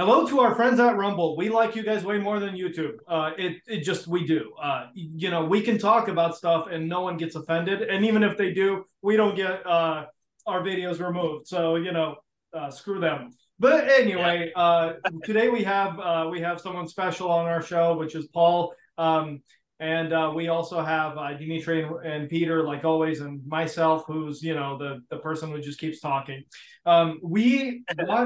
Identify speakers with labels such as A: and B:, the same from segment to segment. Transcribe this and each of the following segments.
A: Hello to our friends at Rumble. We like you guys way more than YouTube. Uh, it it just we do. Uh, you know, we can talk about stuff and no one gets offended, and even if they do, we don't get uh, our videos removed. So you know, uh, screw them. But anyway, uh, today we have uh, we have someone special on our show, which is Paul. Um, and uh, we also have uh, Dimitri and, and, Peter, like always, and myself, who's you know the the person who just keeps talking. Um, we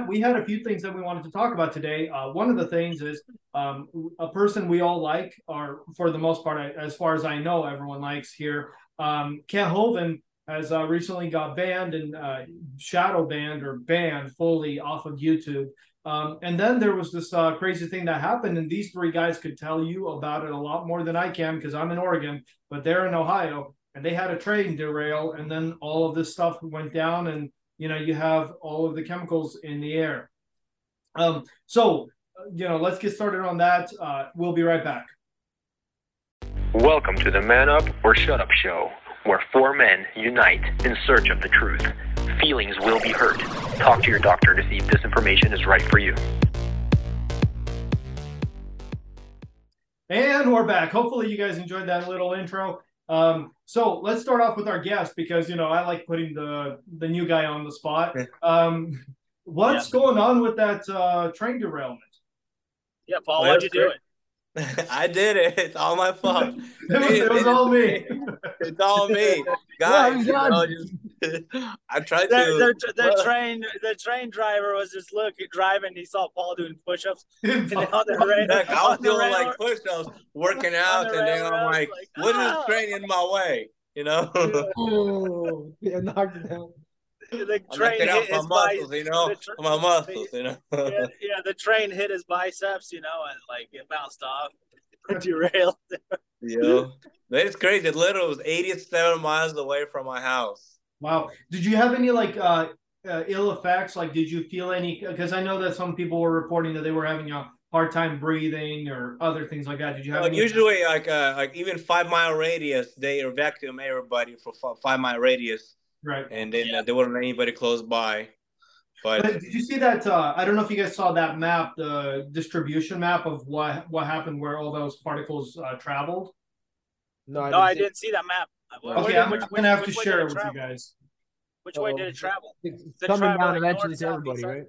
A: we had a few things that we wanted to talk about today. Uh, one of the things is um, a person we all like, or for the most part, as far as I know, everyone likes here. Um, Kent Hovind has uh, recently got banned and uh, shadow banned or banned fully off of YouTube um, and then there was this uh, crazy thing that happened, and these three guys could tell you about it a lot more than I can because I'm in Oregon, but they're in Ohio, and they had a train derail, and then all of this stuff went down, and you know you have all of the chemicals in the air. Um, so you know, let's get started on that. Uh, we'll be right back.
B: Welcome to the Man Up or Shut Up show, where four men unite in search of the truth feelings will be hurt. Talk to your doctor to see if this information is right for you.
A: And we're back. Hopefully, you guys enjoyed that little intro. Um, so let's start off with our guest because you know I like putting the the new guy on the spot. Um, what's yeah. going on with that uh, train derailment?
C: Yeah, Paul, well, why'd you do it?
D: I did it. It's all my fault.
A: it, was, it was all me.
D: it's all me, guys. Well, you know, just, I tried
C: the, to. The, the train, the train driver was just looking, driving. He saw Paul doing push-ups. and
D: on the rain, Heck, I was doing like push-ups, working out, the and then I'm like, like "What is this train in my way?" You know.
E: oh, yeah, knocked it down
C: the train hit his
D: muscles, you know, tra- my muscles, you know.
C: yeah, yeah, the train hit his biceps, you know, and like it bounced off, derailed.
D: yeah, that's crazy. It literally was 87 miles away from my house.
A: Wow. Did you have any like uh, uh ill effects? Like, did you feel any? Because I know that some people were reporting that they were having a hard time breathing or other things like that. Did you have?
D: Like usually, like uh, like even five mile radius, they evacuate everybody for five mile radius
A: Right.
D: And then yeah. uh, there wasn't anybody close by. But,
A: but, did you see that? Uh, I don't know if you guys saw that map, the distribution map of what what happened where all those particles uh, traveled.
C: No, I, no, didn't, I didn't see that map.
A: Okay, I'm, I'm gonna have to share it with you guys.
C: Which way did it travel?
E: It's coming down eventually to everybody, right?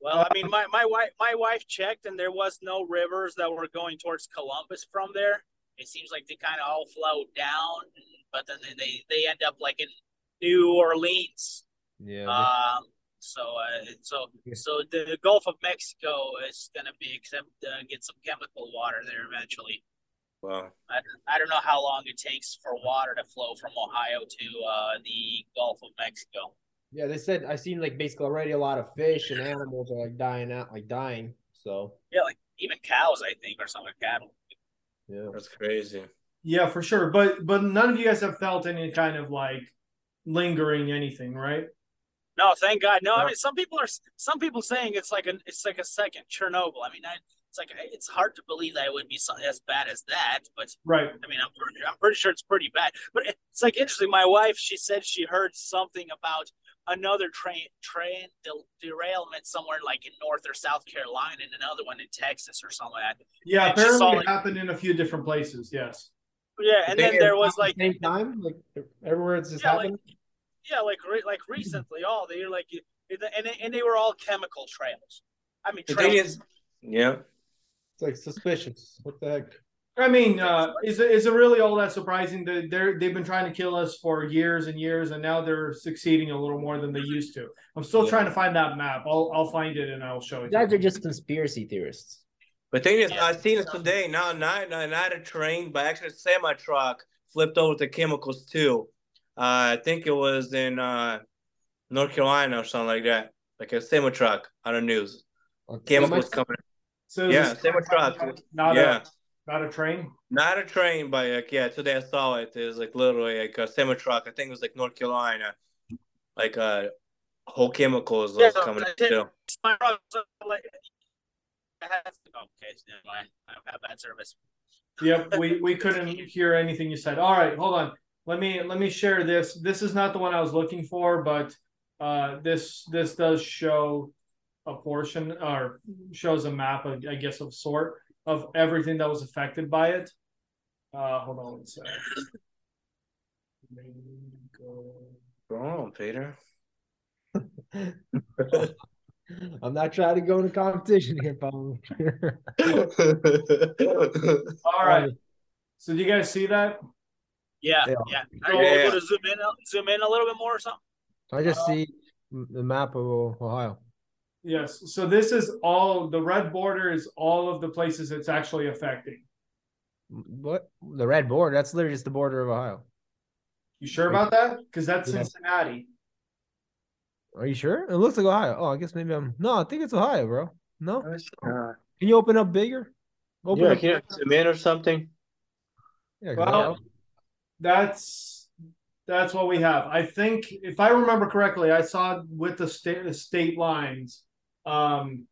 C: Well, I mean, my, my wife my wife checked, and there was no rivers that were going towards Columbus from there it seems like they kind of all flow down, but then they they end up like in New Orleans.
E: Yeah.
C: Um. So uh, so so the Gulf of Mexico is gonna be except uh, get some chemical water there eventually.
D: Wow.
C: I, I don't know how long it takes for water to flow from Ohio to uh, the Gulf of Mexico.
E: Yeah, they said I seen like basically already a lot of fish and animals are like dying out, like dying. So
C: yeah, like even cows, I think, or some of cattle.
D: Yeah, that's crazy.
A: Yeah, for sure. But but none of you guys have felt any kind of like lingering anything, right?
C: No, thank God. No, I mean some people are some people saying it's like a it's like a second Chernobyl. I mean, I, it's like it's hard to believe that it would be as bad as that, but
A: right.
C: I mean, I'm pretty, I'm pretty sure it's pretty bad. But it's like interesting. My wife, she said she heard something about another train train derailment somewhere like in North or South Carolina, and another one in Texas or something like that.
A: Yeah, and apparently saw, it happened in a few different places. Yes.
C: Yeah, and then there was like
E: same time, like everywhere it's just yeah, happened.
C: Like, yeah, like like recently, all they are like, and and they were all chemical trails. I mean, trails.
D: yeah.
E: It's like suspicious. What the heck?
A: I mean, uh, is it, is it really all that surprising that they're they've been trying to kill us for years and years, and now they're succeeding a little more than they used to? I'm still yeah. trying to find that map. I'll I'll find it and I'll show it.
E: You guys are just conspiracy theorists.
D: But thing is, yeah. I seen it today. Now, not not a train, but actually a semi truck flipped over to chemicals too. Uh, I think it was in uh, North Carolina or something like that, like a semi truck on the news. Chemicals coming. So yeah, semi truck.
A: Not yeah. A- not a train?
D: Not a train, but like yeah, today I saw it. It was like literally like a semi truck. I think it was like North Carolina. Like uh whole chemicals was yeah, coming in too.
C: Okay, I have bad service.
A: Yep, we, we couldn't hear anything you said. All right, hold on. Let me let me share this. This is not the one I was looking for, but uh, this this does show a portion or shows a map, I I guess, of sort of everything that was affected by it. Uh, hold on one sec.
D: Go on, Peter.
E: I'm not trying to go into competition here, Paul.
A: All right. So do you guys see that?
C: Yeah,
E: Yeah.
C: yeah. Are you
D: Yeah.
C: able to zoom in, zoom in a little bit more or something?
E: I just see the map of Ohio.
A: Yes. So this is all the red border is all of the places it's actually affecting.
E: What? The red border? That's literally just the border of Ohio.
A: You sure about that? Because that's
E: Yeah.
A: Cincinnati.
E: Are you sure? It looks like Ohio. Oh, I guess maybe I'm. No, I think it's Ohio, bro. No.
D: Uh,
E: Can you open up bigger? Open
D: yeah,
E: up.
D: can you zoom in or something?
E: Yeah, 'cause
A: Well, that's that's what we have. I think if I remember correctly, I saw with the state the state lines. Um,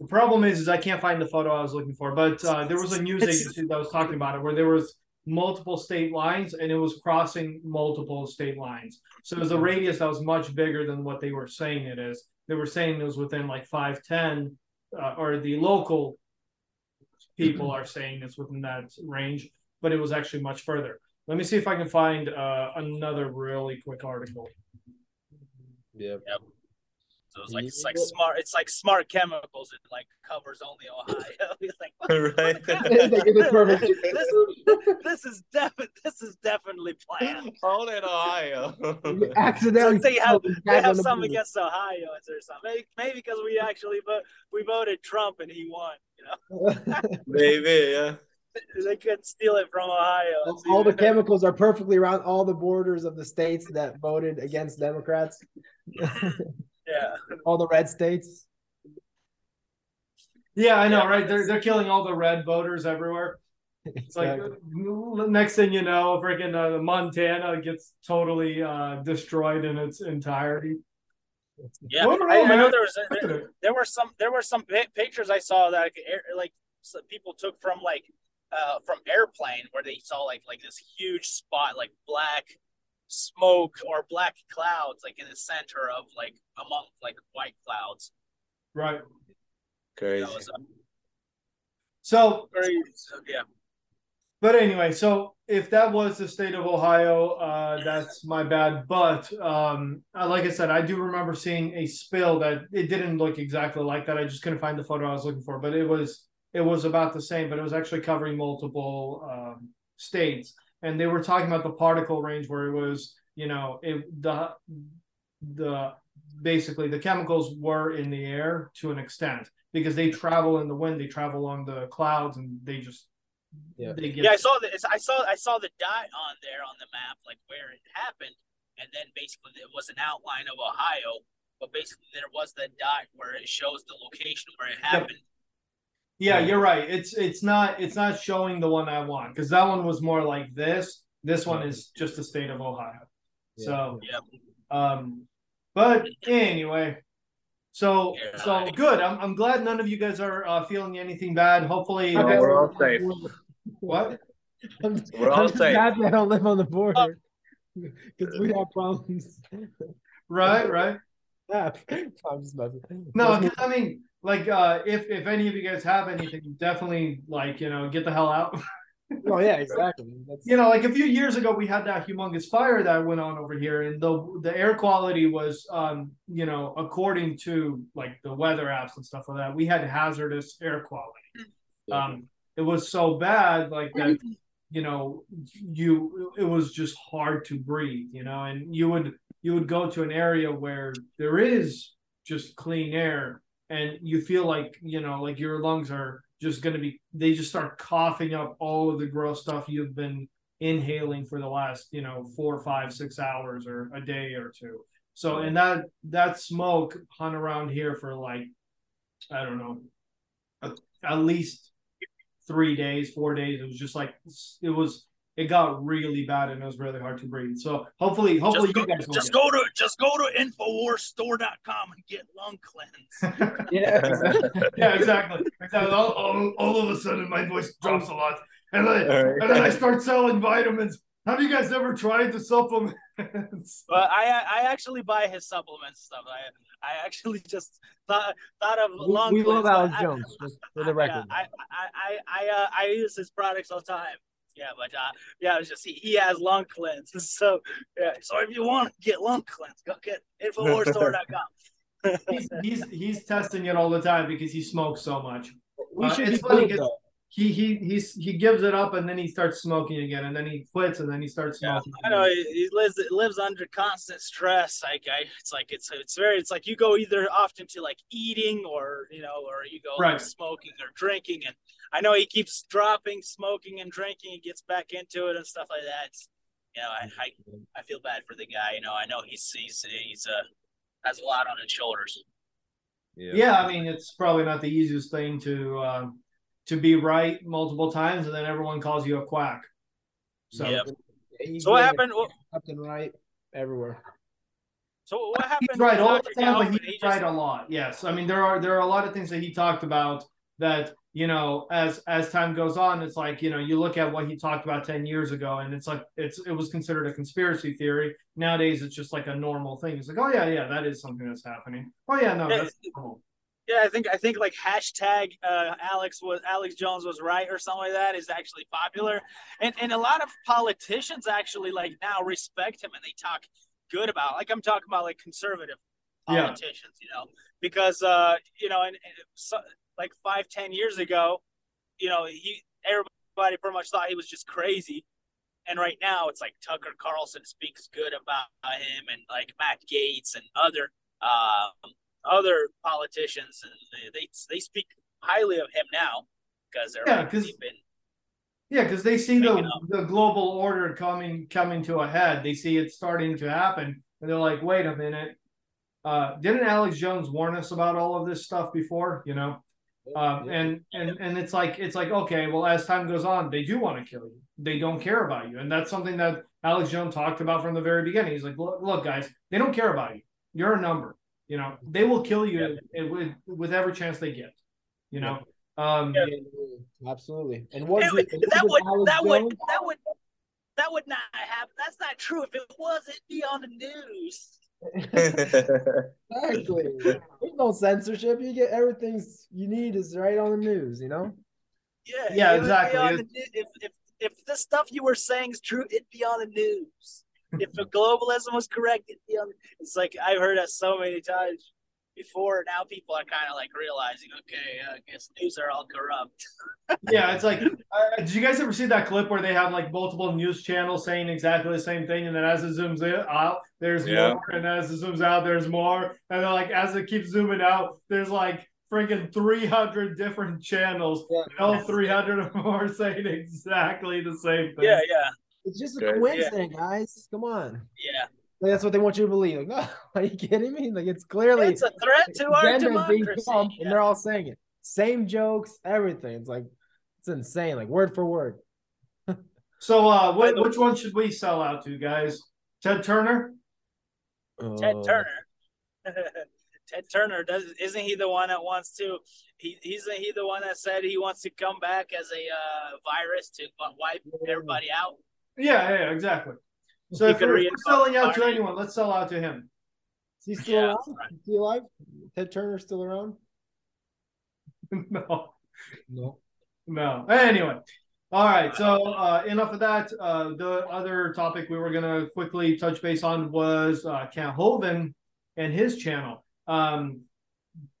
A: the problem is, is I can't find the photo I was looking for, but uh, there was a news agency that was talking about it where there was multiple state lines and it was crossing multiple state lines. So it was a radius that was much bigger than what they were saying it is. They were saying it was within like five ten, uh, or the local people are saying it's within that range, but it was actually much further. Let me see if I can find uh, another really quick article.
E: yeah.
C: So it's like it's like smart. It's like smart chemicals. It like covers only Ohio. It's like
D: right.
E: It's
C: this, this is definitely this is definitely planned.
D: All in Ohio.
E: Accidentally.
C: So they have they
E: tag on
C: have
E: the
C: something against Ohio or something. Maybe, maybe because we actually vote we voted Trump and he won. You know,
D: Maybe, yeah.
C: they could steal it from Ohio.
E: all, all the chemicals are perfectly around all the borders of the states that voted against Democrats.
C: Yeah.
E: all the red states.
A: Yeah, I know,
C: Yeah.
A: right? They're they're killing all the red voters everywhere. It's like next thing you know, freaking uh, Montana gets totally uh, destroyed in its entirety.
C: Yeah,
A: I know,
C: I, I know there was
A: Look
C: there, there were some there were some pictures I saw that like, air, like people took from like uh from airplane where they saw like like this huge spot like black smoke or black clouds like in the center of like among like white clouds.
A: Right.
D: Crazy.
C: That was uh,
A: So
C: very so, yeah.
A: But anyway, so if that was the state of Ohio, uh, that's my bad. But um, uh, like I said, I do remember seeing a spill that it didn't look exactly like that. I just couldn't find the photo I was looking for, but it was it was about the same, but it was actually covering multiple um, states, and they were talking about the particle range where it was, you know, it the the basically the chemicals were in the air to an extent because they travel in the wind, they travel along the clouds, and they just
E: Yeah.
A: they get
C: Yeah, I saw this. I saw I saw the dot on there on the map, like where it happened, and then basically it was an outline of Ohio, but basically there was the dot where it shows the location where it happened.
A: Yeah, you're right. It's it's not it's not showing the one I want because that one was more like this. This one is just the state of Ohio. So
C: yeah.
A: um but anyway. So
C: Yeah.
A: so good. I'm I'm glad none of you guys are uh, feeling anything bad. Hopefully
D: No,
A: uh,
D: we're all safe.
A: what?
E: I'm,
D: We're all
E: I'm just
D: safe.
E: happy I don't live on the border because we have problems.
A: Right, right.
E: Yeah, I'm just messing.
A: No,
E: Just-
A: 'cause I mean like uh if if any of you guys have anything, definitely like, you know, get the hell out.
E: oh yeah, exactly. That's,
A: you know, like a few years ago, we had that humongous fire that went on over here, and the the air quality was, um, you know, according to like the weather apps and stuff like that, we had hazardous air quality. Um, it was so bad, like that, you know, you it was just hard to breathe, you know, and you would you would go to an area where there is just clean air, and you feel like you know, like your lungs are just going to be they just start coughing up all of the gross stuff you've been inhaling for the last you know four five six hours or a day or two. So and that that smoke hung around here for like i don't know at, at least three days four days. It was just like it was it got really bad and it was really hard to breathe so hopefully hopefully
C: Just
A: you
C: go,
A: guys will
C: just
A: get
C: go to just go to infowarsstore.com and get lung cleanse.
E: yeah, exactly.
A: yeah exactly exactly all, all, all of a sudden my voice drops a lot and then,
D: All right.
A: and then I start selling vitamins. Have you guys ever tried the supplements?
C: But I I actually buy his supplements stuff. I I actually just thought thought of
E: We,
C: long.
E: we love
C: cleanse, but
E: Alex
C: I-
E: Jones, just for the record.
C: Yeah, I I I I, uh, I use his products all the time. Yeah, but uh, yeah, it's just he, he has lung cleanse. So yeah, so if you want to get lung cleanse, go get infowarsstore.com.
A: he's, he's he's testing it all the time because he smokes so much.
E: we
A: uh,
E: should
A: it's
E: be
A: funny
E: good
A: 'cause-
E: though.
A: He he he's he gives it up and then he starts smoking again and then he quits and then he starts
C: Yeah,
A: smoking.
C: I know he, he lives lives under constant stress. Like I, it's like it's it's very it's like you go either often to like eating or you know or you go like, smoking or drinking, and I know he keeps dropping smoking and drinking. He gets back into it and stuff like that. It's, you know, I, I I feel bad for the guy. You know, I know he's he's he's uh has a lot on his shoulders.
A: Yeah, I mean it's probably not the easiest thing to uh, to be right multiple times and then everyone calls you a quack. So
C: Yeah. So what happened?
E: and right, everywhere.
C: So what happened?
A: he's right all the time, but he's right a lot. Yes, I mean there are there are a lot of things that he talked about that you know as as time goes on, it's like you know you look at what he talked about ten years ago, and it's like it's it was considered a conspiracy theory. Nowadays, it's just like a normal thing. It's like oh yeah yeah that is something that's happening. Oh yeah no that's normal.
C: Yeah, I think I think like hashtag uh, Alex was Alex Jones was right or something like that is actually popular, and and a lot of politicians actually like now respect him and they talk good about like I'm talking about like conservative
A: Yeah.
C: politicians, you know, because uh you know and, and so, like five ten years ago, you know he everybody pretty much thought he was just crazy. And right now, it's like Tucker Carlson speaks good about him, and like Matt Gaetz and other um, other politicians, and they, they they speak highly of him now because they're
A: Yeah,
C: like,
A: 'cause-
C: they've been
A: Yeah, because they see the
C: up.
A: the global order coming coming to a head. They see it starting to happen, and they're like, "Wait a minute! Uh, didn't Alex Jones warn us about all of this stuff before?" You know, um, and and and it's like it's like okay, well, as time goes on, they do want to kill you. They don't care about you, and that's something that Alex Jones talked about from the very beginning. He's like, "Look, look guys, they don't care about you. You're a number. You know, they will kill you with with every chance they get. You know." Um,
C: Yeah.
E: Yeah, absolutely. And what
C: It that would that would that would that would not happen. That's not true. If it was, it'd be on the news.
E: exactly. There's no censorship. You get everything you need is right on the news. You know.
C: Yeah,
A: Yeah,
C: it would be
A: exactly.
C: the if if if the stuff you were saying is true, it'd be on the news. If the globalism was correct, it'd be on. It's like I've heard that so many times before. Now people are kind of like realizing, okay, I guess news are all corrupt.
A: Yeah, it's like, uh, did you guys ever see that clip where they have like multiple news channels saying exactly the same thing, and then as it zooms in out, there's
D: Yeah.
A: more, and as it zooms out, there's more, and then like as it keeps zooming out, there's like freaking 300 different channels,
E: Yeah.
A: and all 300 of them are saying exactly the same thing.
C: Yeah, yeah,
E: It's just a
D: Okay.
E: coincidence, guys. Come on.
C: yeah.
E: Like, that's what they want you to believe. Like, no, are you kidding me? Like it's clearly
C: It's a threat to our
E: agenda being
C: democracy.
E: pumped,
C: Yeah.
E: and they're all saying it. Same jokes, everything. It's like it's insane, like word for word.
A: So, uh, what, which one should we sell out to, guys? Ted Turner?
C: Ted
E: Uh,
C: Turner. Ted Turner does isn't he the one that wants to he isn't he the one that said he wants to come back as a uh, virus to wipe everybody out?
A: Yeah, yeah, exactly. So
C: He
A: if
C: could
A: we're, we're selling out to anyone, let's sell out to him.
E: Is he still
C: Yeah,
E: around?
C: right.
E: Is he alive? Ted Turner still around?
A: no.
E: No.
A: No. Anyway. All right. So uh, enough of that. Uh, the other topic we were gonna quickly touch base on was uh, Kent Hovind and his channel. Um,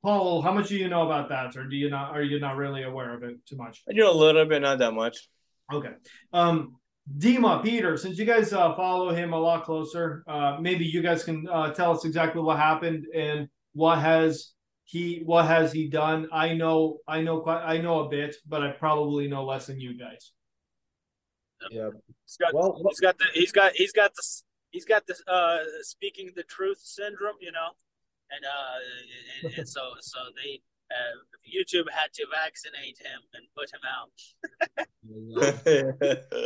A: Paul, how much do you know about that, or do you not? Are you not really aware of it too much?
D: I do a little bit, not that much.
A: Okay. Um, Dima, Peter, since you guys uh, follow him a lot closer, uh, maybe you guys can uh, tell us exactly what happened and what has he what has he done. I know I know quite I know a bit, but I probably know less than you guys.
E: Yeah.
C: He's got
E: Well,
C: he's got the he's got he's got this he's got this uh speaking the truth syndrome, you know, and uh and, and so so they uh, YouTube had to vaccinate him and put him out.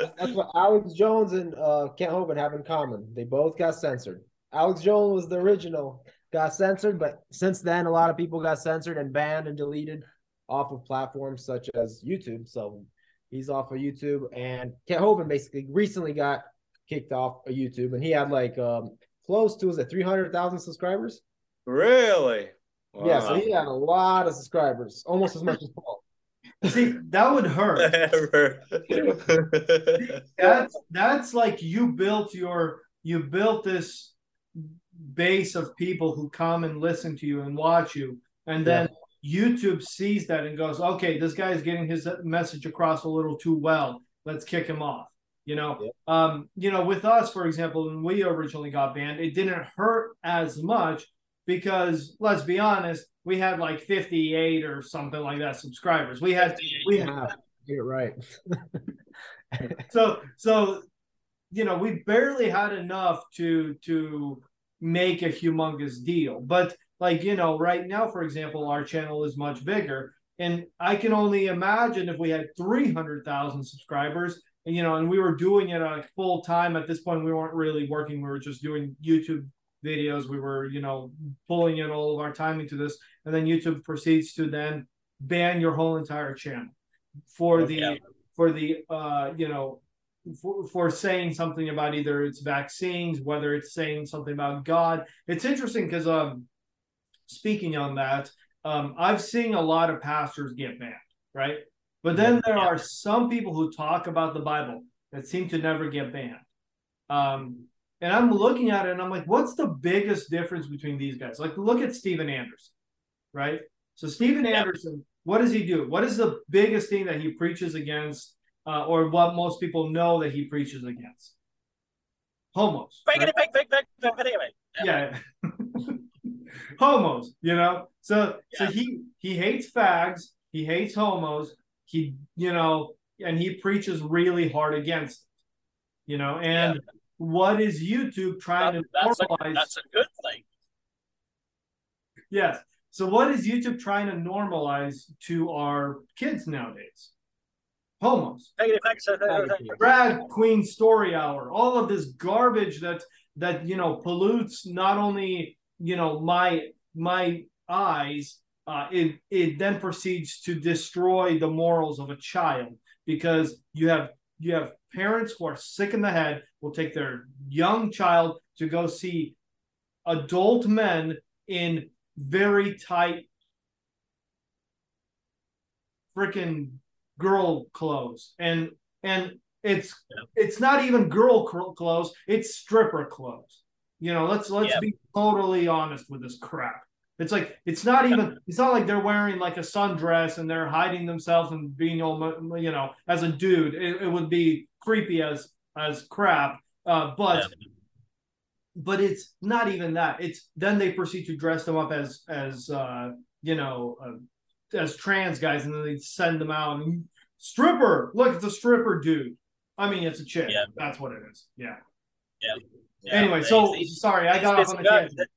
E: That's what Alex Jones and uh, Kent Hovind have in common. They both got censored. Alex Jones was the original, got censored, but since then, a lot of people got censored and banned and deleted off of platforms such as YouTube. So he's off of YouTube. And Kent Hovind basically recently got kicked off of YouTube, and he had like um close to was it three hundred thousand subscribers?
D: Really?
E: Yeah, so he had a lot of subscribers, almost as much as Paul.
A: See, that would hurt. that's that's like you built your you built this base of people who come and listen to you and watch you and then yeah. youtube sees that and goes okay this guy is getting his message across a little too well let's kick him off you know yeah. um you know with us for example when we originally got banned it didn't hurt as much because let's be honest we had like 58 or something like that subscribers. We had we had
E: you're right.
A: So so you know we barely had enough to to make a humongous deal. But like you know right now for example our channel is much bigger. And i can only imagine if we had 300000 subscribers and you know and we were doing it like full time. At this point we weren't really working. We were just doing youtube videos we were you know pulling in all of our time into this and then youtube proceeds to then ban your whole entire channel for the yeah. for the uh you know for, for saying something about either it's vaccines, whether it's saying something about God. It's interesting because um, speaking on that, um, I've seen a lot of pastors get banned, right? But then there are some people who talk about the Bible that seem to never get banned. Um, and I'm looking at it and I'm like, what's the biggest difference between these guys? Like, look at Steven Anderson, right? So, Steven Anderson, what does he do? What is the biggest thing that he preaches against uh, or what most people know that he preaches against. Homos.
C: Fake it, fake, fake, fake, fake, fake,
A: fake. Yeah. homos, you know? So yeah. so he he hates fags, he hates homos, he you know, and he preaches really hard against it. You know, and yeah. What is YouTube trying that, to
C: that's
A: normalize?
C: A, that's a good thing.
A: Yes. So what is YouTube trying to normalize to our kids nowadays? homos, drag queen story hour, all of this garbage that that you know pollutes not only you know my my eyes, uh, it it then proceeds to destroy the morals of a child because you have you have parents who are sick in the head will take their young child to go see adult men in very tight freaking girl clothes and and it's yeah. it's not even girl clothes it's stripper clothes you know let's let's yeah. be totally honest with this crap it's like it's not even it's not like they're wearing like a sundress and they're hiding themselves and being all you know as a dude it, it would be creepy as as crap uh, but yeah. but it's not even that it's then they proceed to dress them up as as uh, you know uh, as trans guys, and then they send them out and stripper. Look, it's a stripper dude. I mean, it's a chick. Yeah. That's what it is. Yeah.
C: Yeah. yeah.
A: Anyway, so sorry, I got off on the tangent.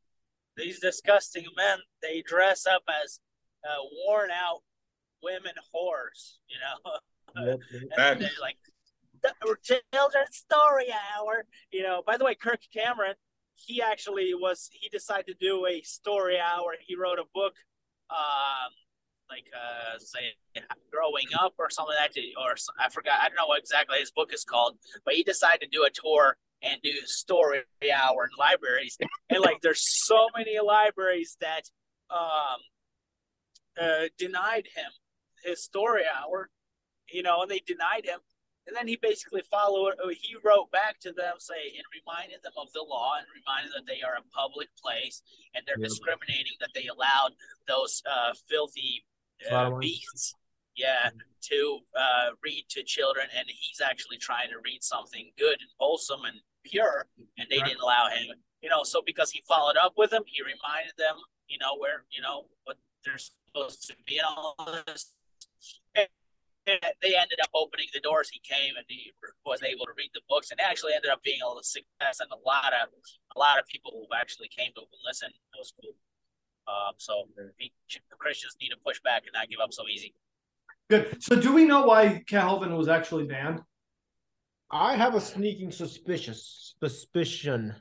C: These disgusting men, they dress up as uh, worn out women whores, you know. and they're like children's story hour. You know, by the way, Kirk Cameron, he actually was he decided to do a story hour. He wrote a book um like uh, say growing up or something like that, or I forgot. I don't know what exactly his book is called, but he decided to do a tour and do story hour in libraries. and like, there's so many libraries that um, uh, denied him his story hour, you know, and they denied him. And then he basically followed. Uh, he wrote back to them, say, and reminded them of the law, and reminded that they are a public place, and they're discriminating that they allowed those uh, filthy uh, beasts yeah to uh, read to children and he's actually trying to read something good and wholesome and pure and they right. didn't allow him you know so because he followed up with them he reminded them you know where you know what they're supposed to be and all this and they ended up opening the doors he came and he was able to read the books and actually ended up being a success and a lot of a lot of people who actually came to listen it was cool um, so Christians need to push back and not give up so easy.
A: Good. So, do we know why Calvin was actually banned?
E: I have a sneaking suspicious suspicion.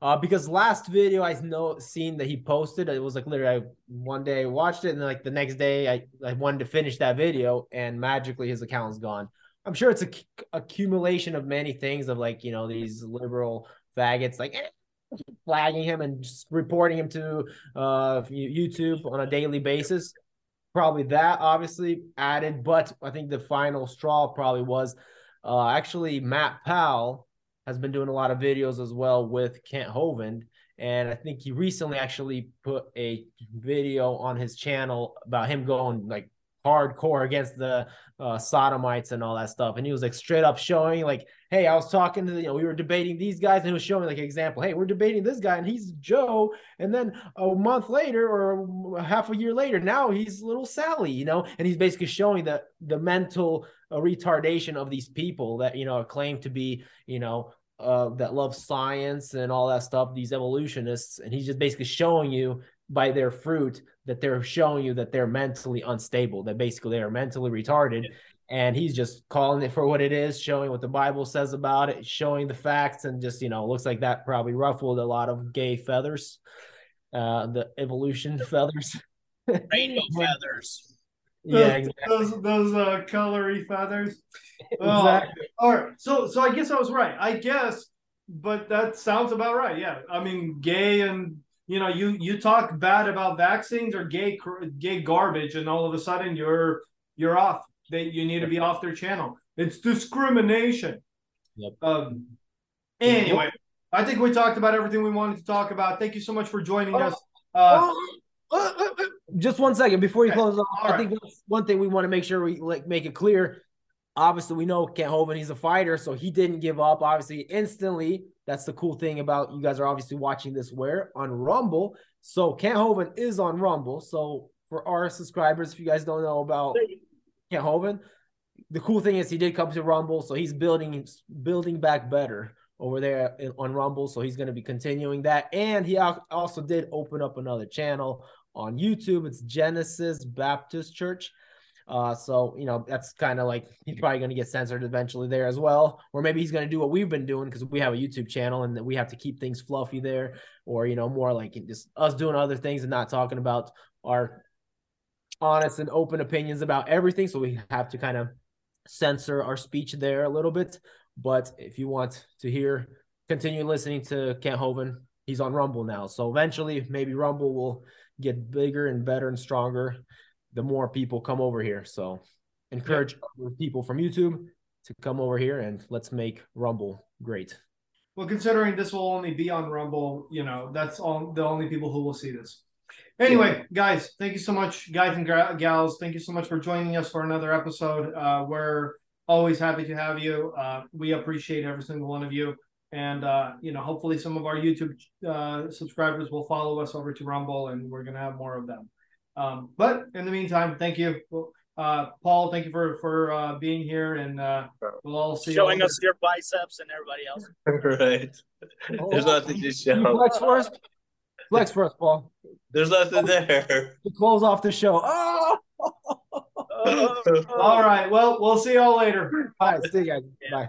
E: Uh, because last video I know seen that he posted, it was like literally I, one day I watched it, and like the next day I, I wanted to finish that video, and magically his account's gone. I'm sure it's a c- accumulation of many things of like you know these liberal faggots like eh, flagging him and just reporting him to uh YouTube on a daily basis. Probably that obviously added, but I think the final straw probably was uh actually Matt Powell has been doing a lot of videos as well with Kent Hovind. And I think he recently actually put a video on his channel about him going like hardcore against the uh, sodomites and all that stuff. And he was like straight up showing like, hey, I was talking to the, you know, we were debating these guys, and he was showing like an example. Hey, we're debating this guy, and he's Joe. And then a month later, or half a year later, now he's little Sally, you know. And he's basically showing the the mental uh, retardation of these people that you know claim to be, you know, uh, that love science and all that stuff, these evolutionists, and he's just basically showing you by their fruit that they're showing you that they're mentally unstable, that basically they are mentally retarded. And he's just calling it for what it is, showing what the Bible says about it, showing the facts, and just, you know, looks like that probably ruffled a lot of gay feathers, uh, the evolution feathers.
C: Rainbow feathers.
E: yeah, exactly.
A: Those those uh, colory feathers. Well,
E: exactly.
A: All right. So so I guess I was right. I guess, but that sounds about right. Yeah. I mean, gay and you know, you you talk bad about vaccines or gay gay garbage, and all of a sudden you're you're off. They you need to be off their channel. It's discrimination.
E: Yep.
A: Um. Anyway, I think we talked about everything we wanted to talk about. Thank you so much for joining us. Uh,
E: just one second before you
A: Okay.
E: close off.
A: All
E: I think that's one thing we want to make sure we like make it clear. Obviously, we know Kent Hovind, he's a fighter, so he didn't give up. Obviously, instantly. That's the cool thing about you guys are obviously watching this where on Rumble. So Kent Hovind is on Rumble. So for our subscribers, if you guys don't know about Kent Hovind, the cool thing is he did come to Rumble, so he's building building back better over there on Rumble. So he's going to be continuing that, and he also did open up another channel on YouTube. It's Genesis Baptist Church. Uh, so you know that's kind of like he's probably going to get censored eventually there as well, or maybe he's going to do what we've been doing because we have a YouTube channel and we have to keep things fluffy there, or you know more like just us doing other things and not talking about our honest and open opinions about everything. So we have to kind of censor our speech there a little bit. But if you want to hear, continue listening to Kent Hovind. He's on Rumble now. So eventually, maybe Rumble will get bigger and better and stronger the more people come over here. So encourage other people from YouTube to come over here and let's make Rumble great.
A: Well, considering this will only be on Rumble, you know, that's all the only people who will see this. Anyway, guys, thank you so much, guys and gra- gals. Thank you so much for joining us for another episode. Uh, we're always happy to have you. Uh, we appreciate every single one of you. And, uh, you know, hopefully some of our YouTube uh, subscribers will follow us over to Rumble and we're going to have more of them. Um, but in the meantime, thank you. Uh, Paul, thank you for, for uh, being here. And uh, we'll all see
C: Showing
A: you.
C: us your biceps and everybody else.
D: right. There's nothing to show.
E: Flex first. Flex first, Paul.
D: There's nothing there.
E: To close off the show. Oh!
A: All right. Well, we'll see y'all later.
E: All right, see you guys.
C: Yeah.
E: Bye.